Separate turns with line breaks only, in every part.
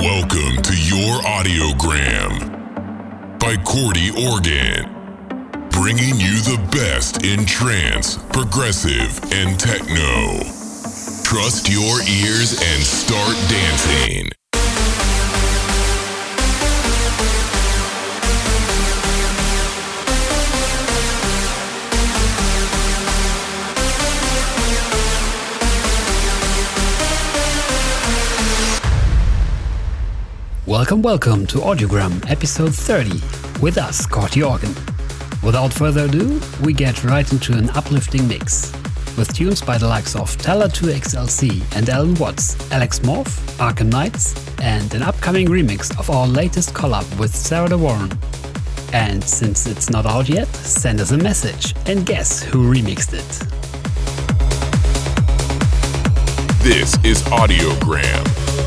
Welcome to your audiogram by Cordy Organ, bringing you the best in trance, progressive, and techno. Trust your ears and start dancing.
Welcome, welcome to Audiogram episode 30 with us, Cordy Organ. Without further ado, we get right into an uplifting mix with tunes by the likes of Talla 2XLC and Alan Watts, Alex Morph, Arkham Knights, and an upcoming remix of our latest collab with Sarah De Warren. And since it's not out yet, send us a message and guess who remixed it.
This is Audiogram.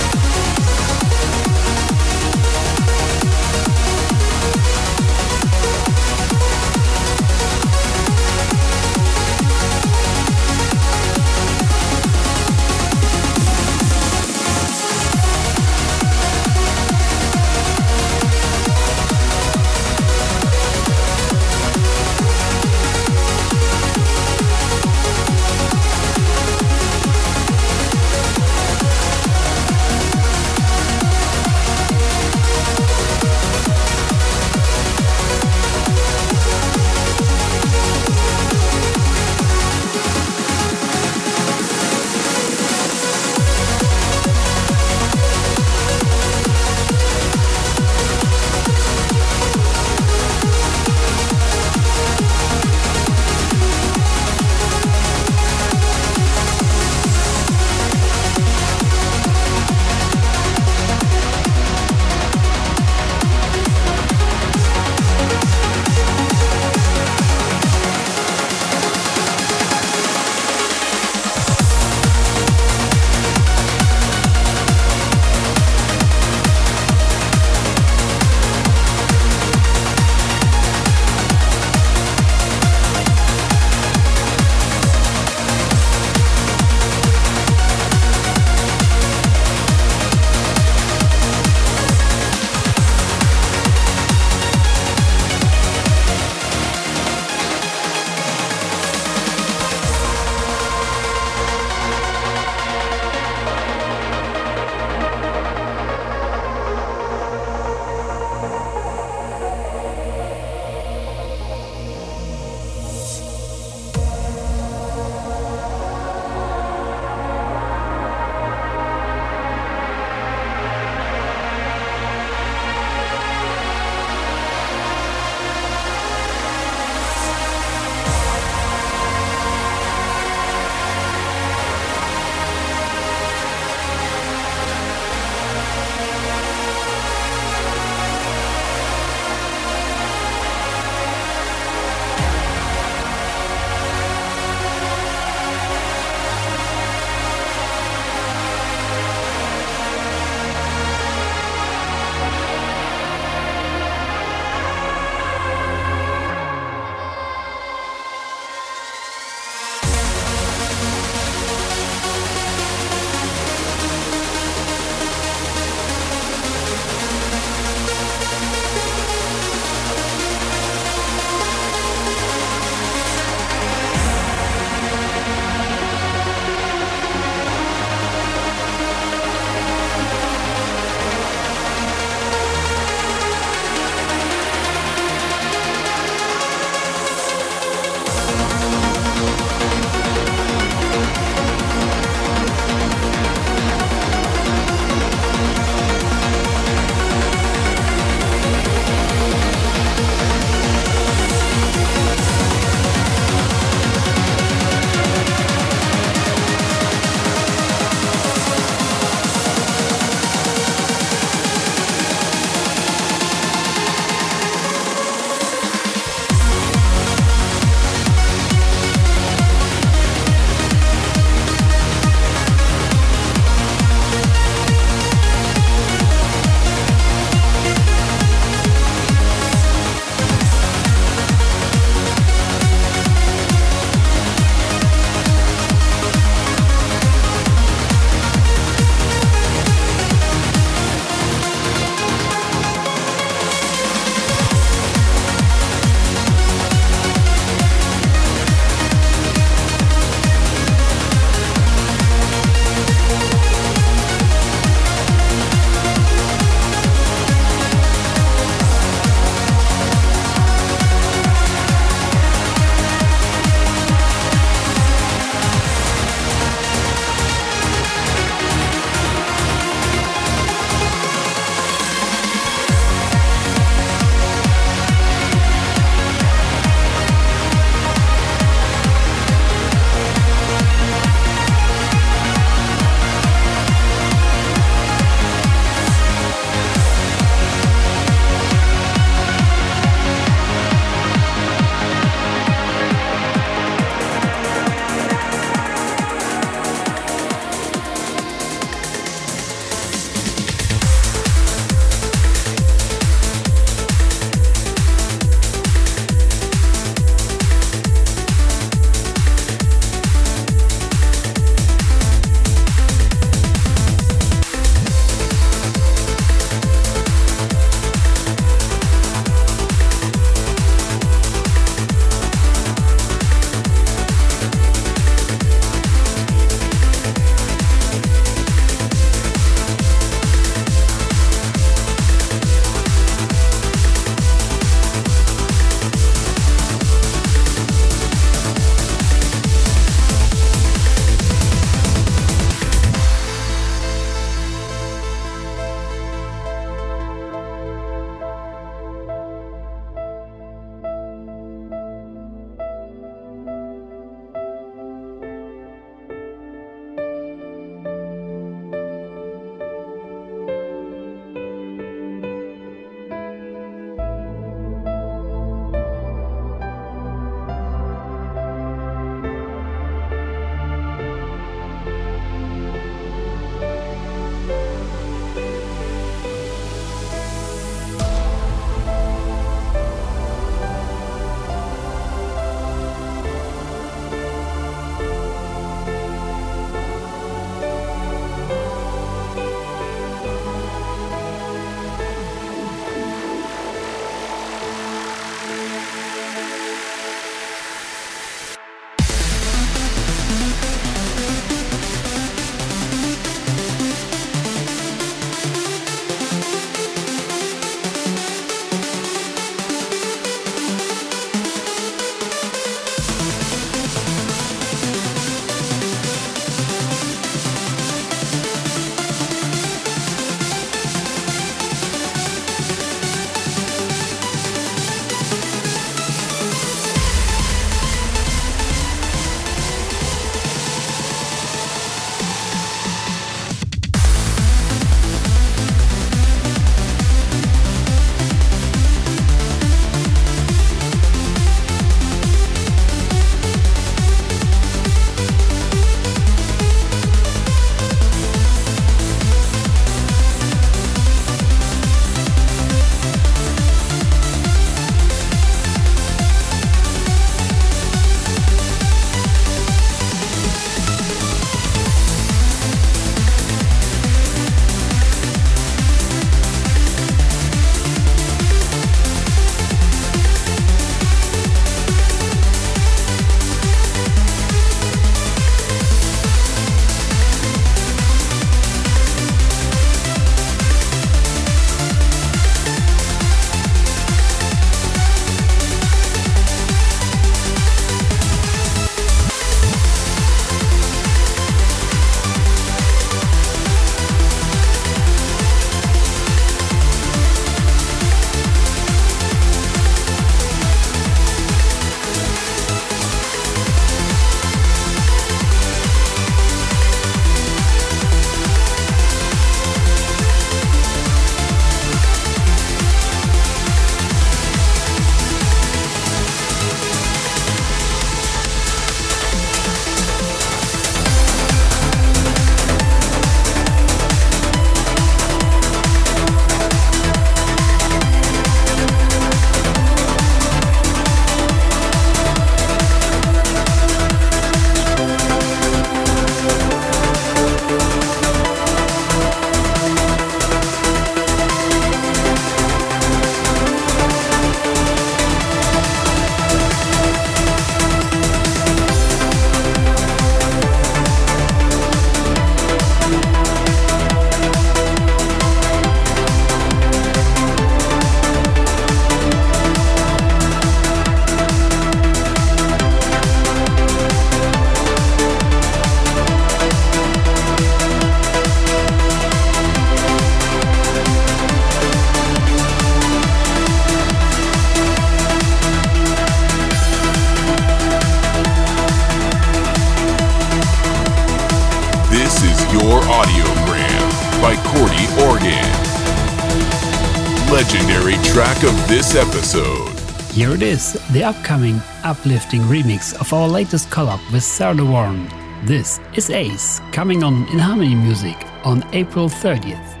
The upcoming uplifting remix of our latest collab with Sarah Warren. This is Ace, coming on in Harmony Music on April 30th.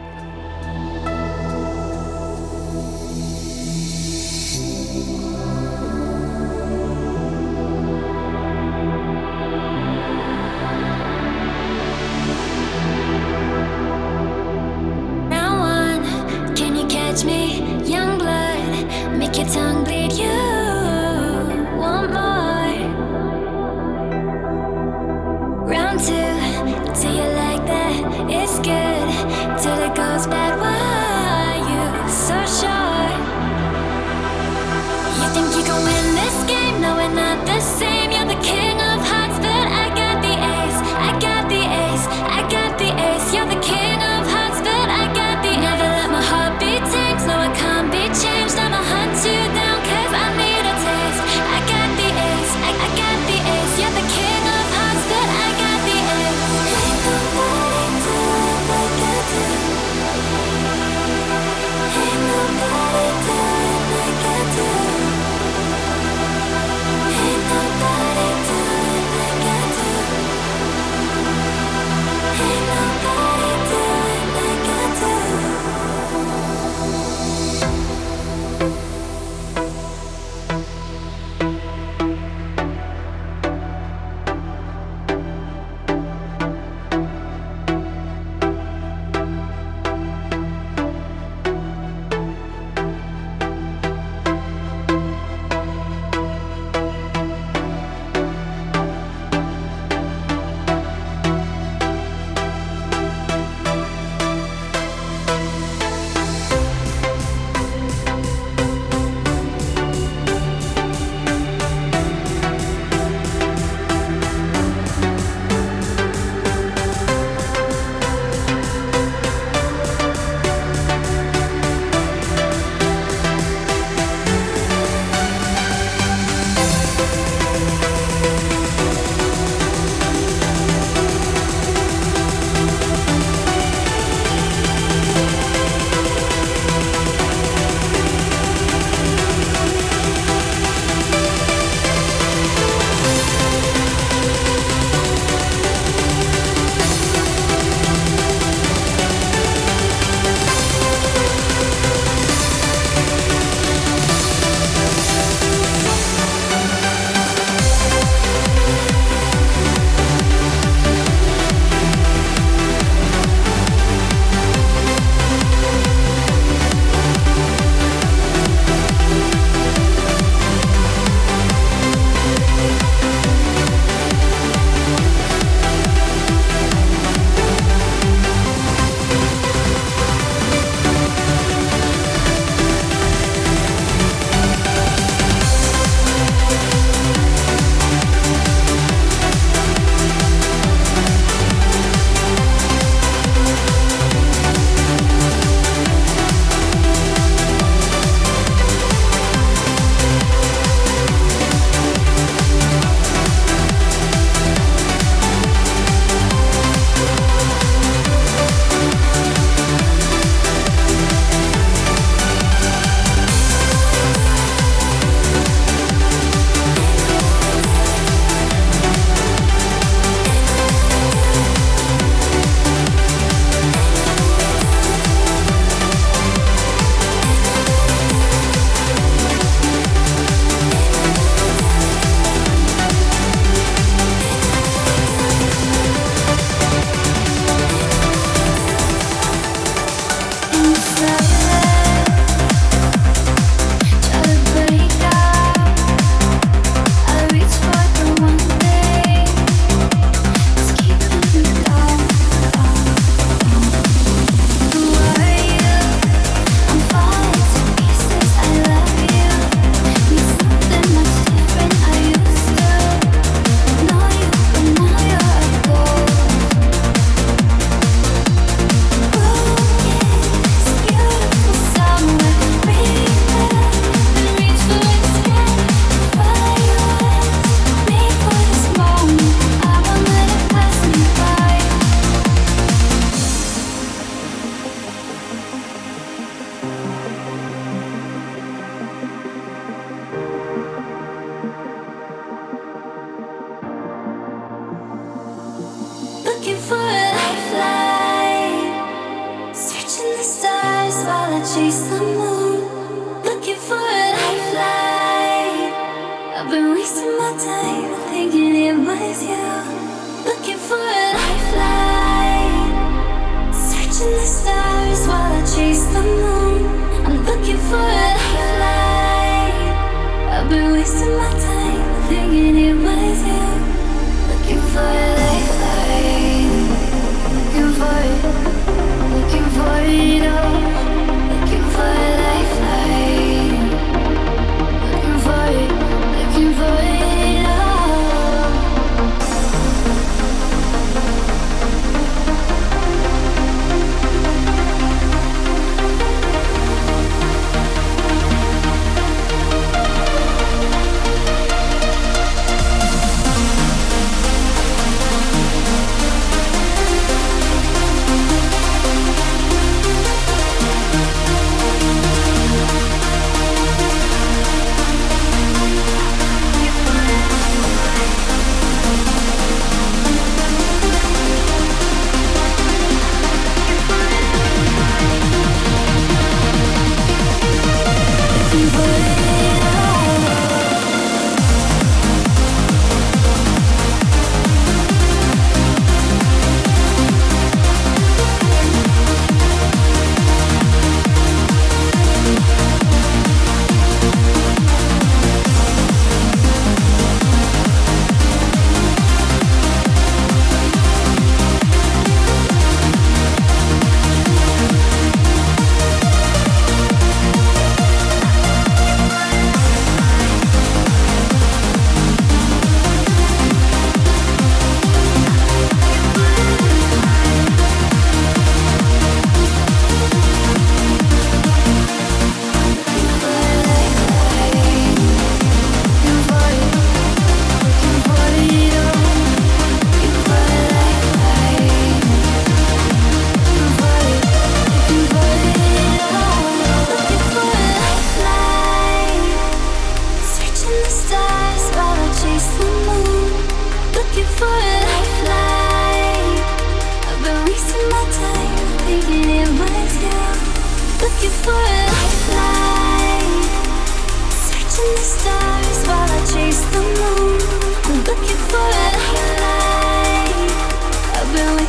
As another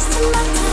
shadow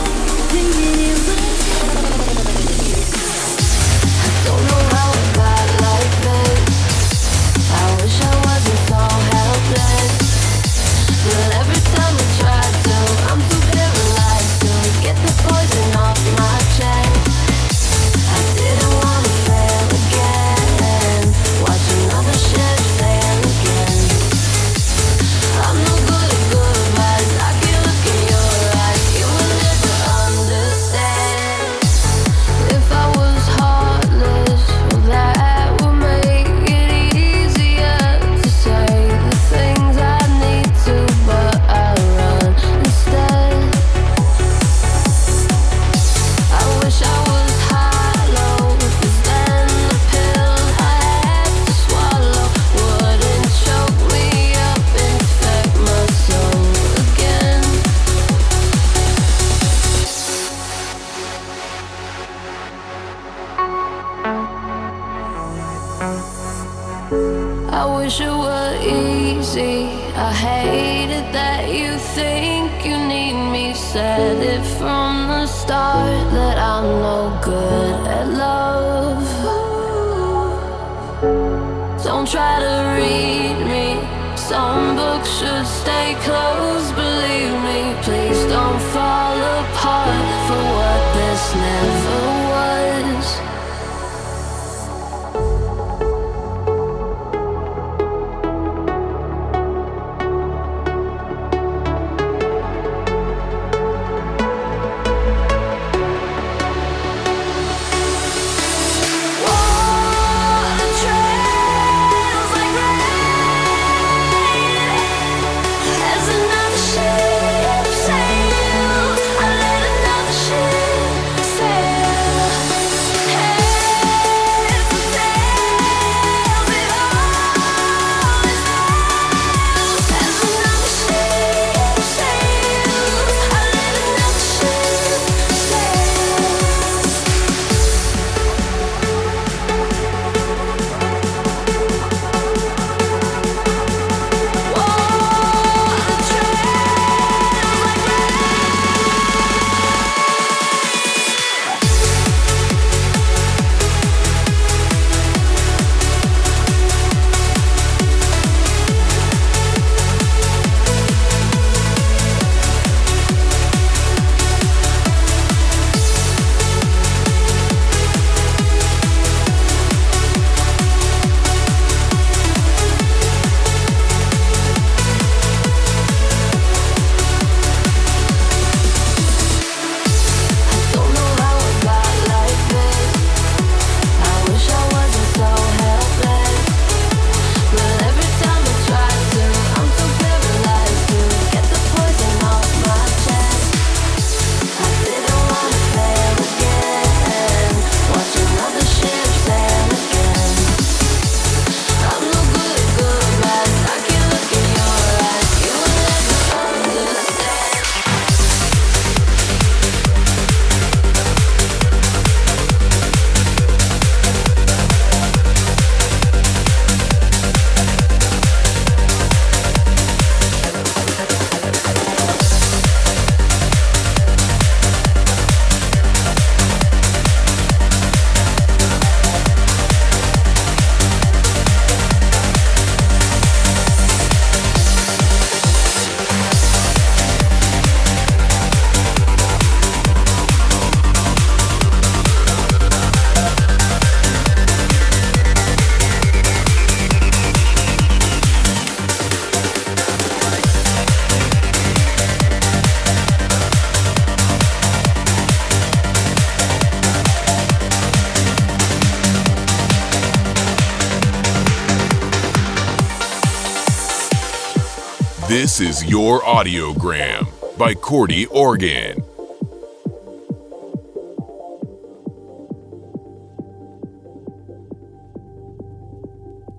This is Your Audiogram by Corti Organ.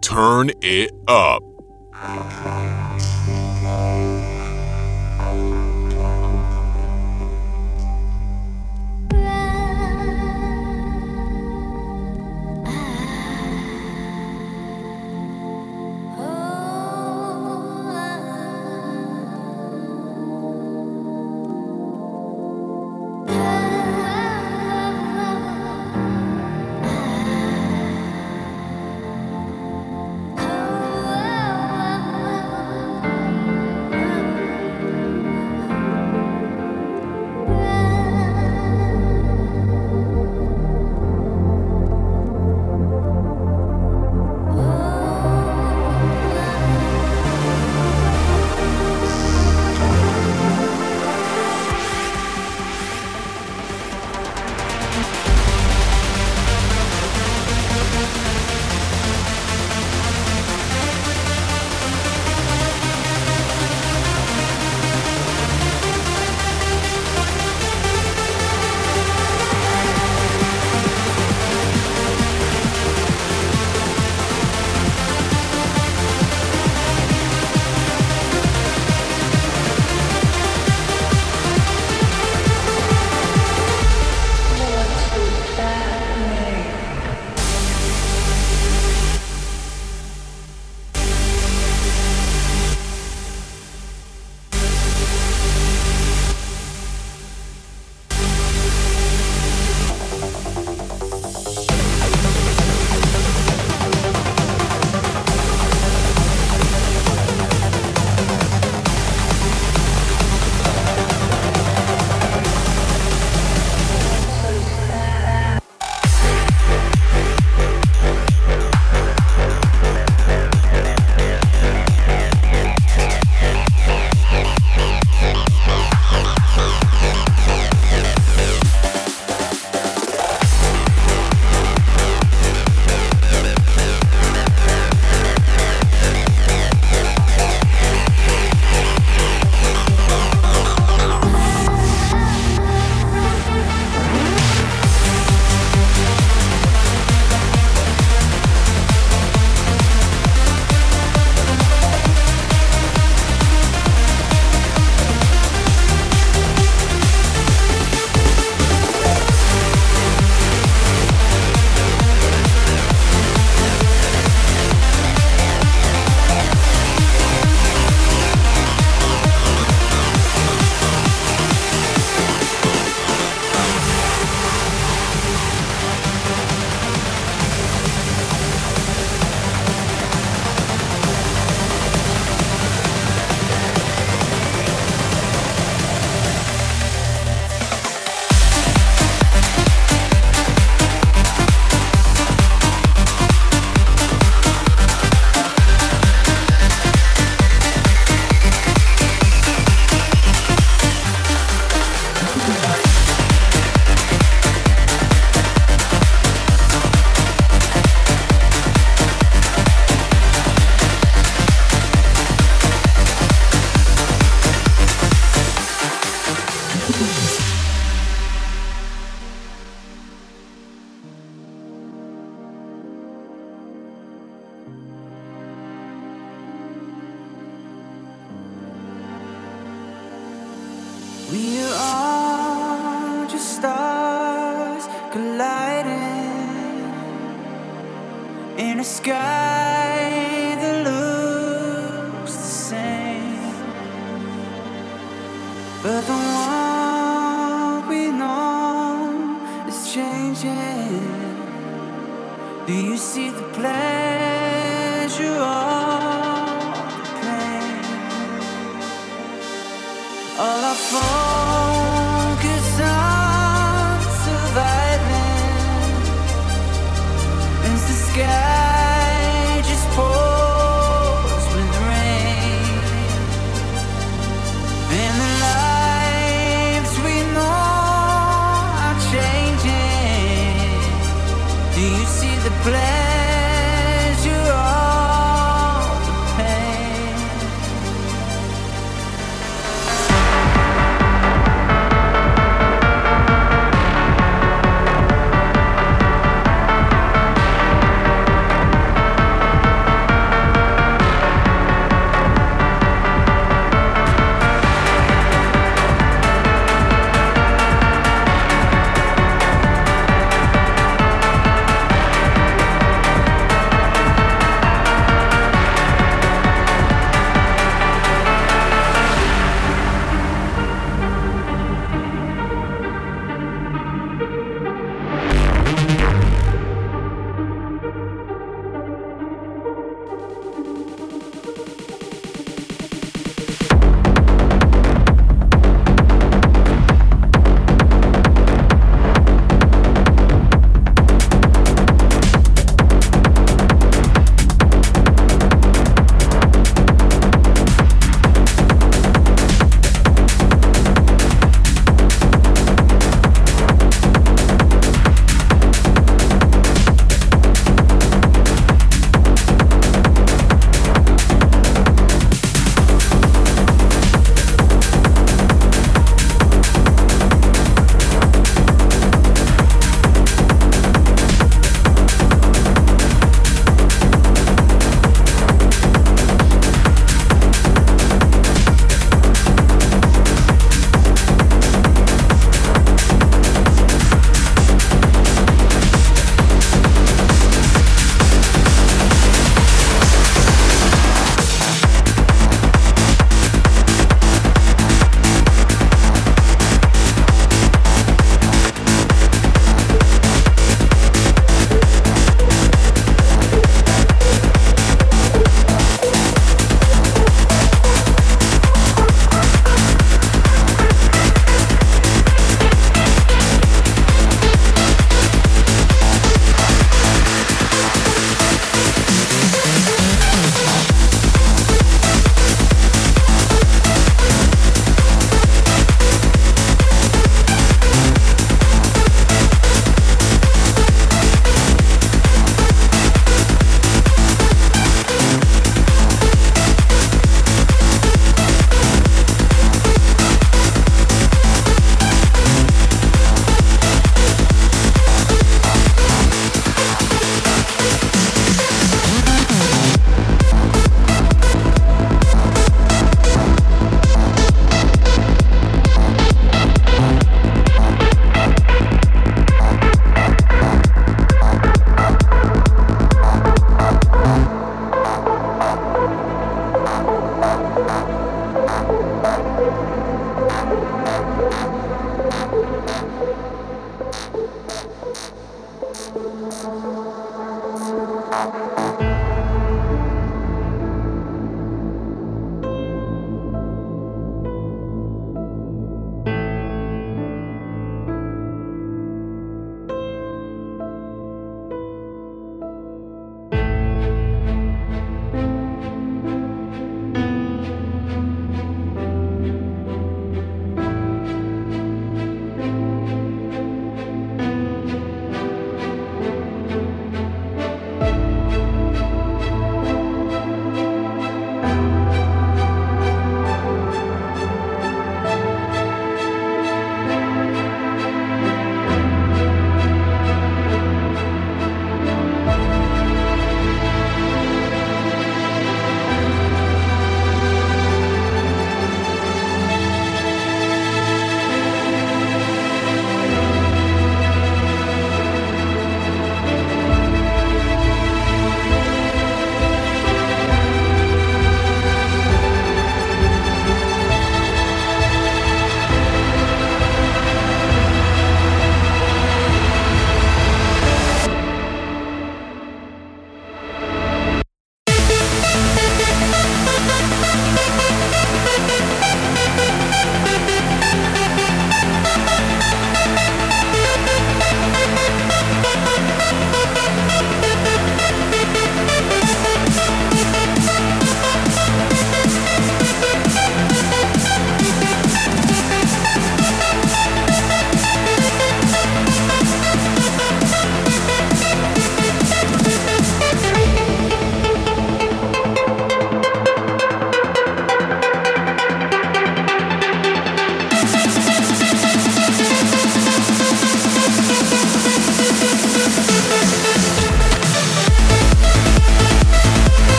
Turn it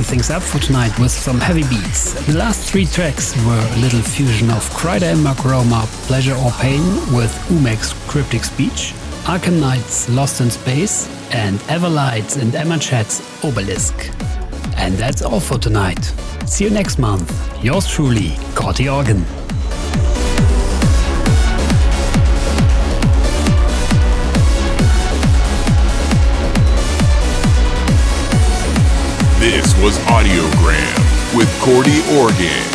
up.
things up for tonight with some heavy beats. The last three tracks were a little fusion of Kryder and Mark Roma, Pleasure or Pain with Umek's Cryptic Speech, Arkham Knights Lost in Space, and Everlights and Emma Chat's Obelisk. And that's all for tonight. See you next month. Yours truly, Corti Organ.
This was Audiogram with Corti Organ.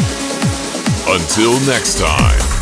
Until next time.